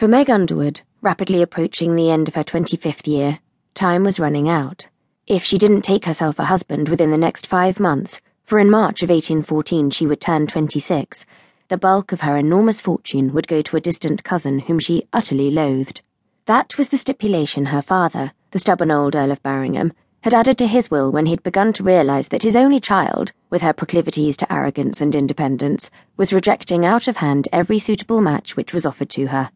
For Meg Underwood, rapidly approaching the end of her 25th year, time was running out. If she didn't take herself a husband within the next five months, for in March of 1814 she would turn 26, the bulk of her enormous fortune would go to a distant cousin whom she utterly loathed. That was the stipulation her father, the stubborn old Earl of Barringham, had added to his will when he'd begun to realise that his only child, with her proclivities to arrogance and independence, was rejecting out of hand every suitable match which was offered to her.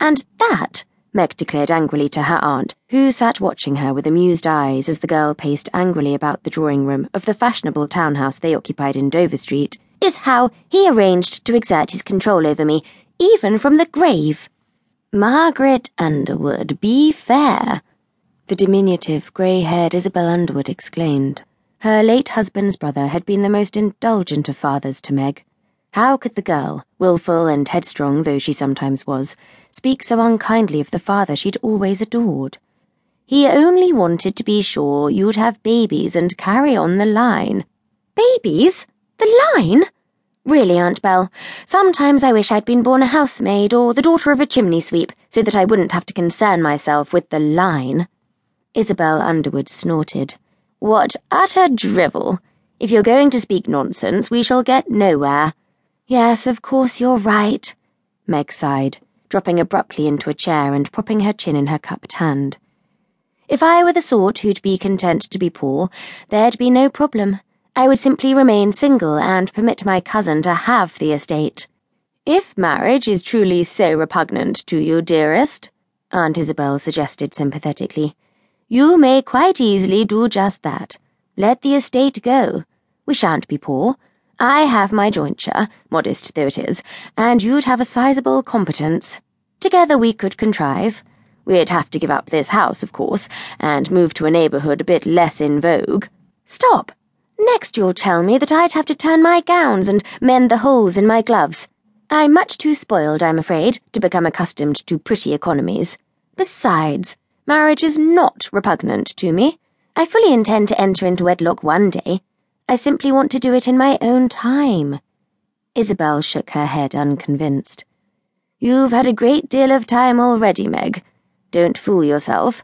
And that, Meg declared angrily to her aunt, who sat watching her with amused eyes as the girl paced angrily about the drawing room of the fashionable townhouse they occupied in Dover Street, is how he arranged to exert his control over me, even from the grave. Margaret Underwood, be fair, the diminutive, grey haired Isabel Underwood exclaimed. Her late husband's brother had been the most indulgent of fathers to Meg. How could the girl, wilful and headstrong though she sometimes was, speak so unkindly of the father she'd always adored? He only wanted to be sure you'd have babies and carry on the line. Babies? The line? Really, Aunt Bell, sometimes I wish I'd been born a housemaid or the daughter of a chimney sweep so that I wouldn't have to concern myself with the line. Isabel Underwood snorted. What utter drivel! If you're going to speak nonsense, we shall get nowhere. Yes, of course you're right, Meg sighed, dropping abruptly into a chair and propping her chin in her cupped hand. If I were the sort who'd be content to be poor, there'd be no problem. I would simply remain single and permit my cousin to have the estate. If marriage is truly so repugnant to you, dearest, Aunt Isabel suggested sympathetically, you may quite easily do just that. Let the estate go. We shan't be poor. I have my jointure, modest though it is, and you'd have a sizable competence. Together we could contrive. We'd have to give up this house, of course, and move to a neighbourhood a bit less in vogue. Stop! Next you'll tell me that I'd have to turn my gowns and mend the holes in my gloves. I'm much too spoiled, I'm afraid, to become accustomed to pretty economies. Besides, marriage is not repugnant to me. I fully intend to enter into wedlock one day. I simply want to do it in my own time. Isabel shook her head, unconvinced. You've had a great deal of time already, Meg. Don't fool yourself.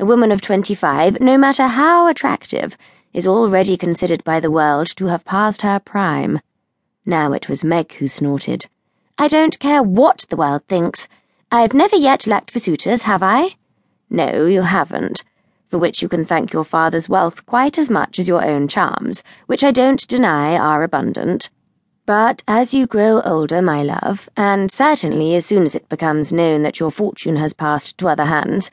A woman of twenty-five, no matter how attractive, is already considered by the world to have passed her prime. Now it was Meg who snorted. I don't care what the world thinks. I've never yet lacked for suitors, have I? No, you haven't for which you can thank your father's wealth quite as much as your own charms, which I don't deny are abundant. But as you grow older, my love, and certainly as soon as it becomes known that your fortune has passed to other hands,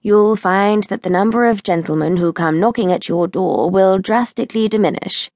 you'll find that the number of gentlemen who come knocking at your door will drastically diminish.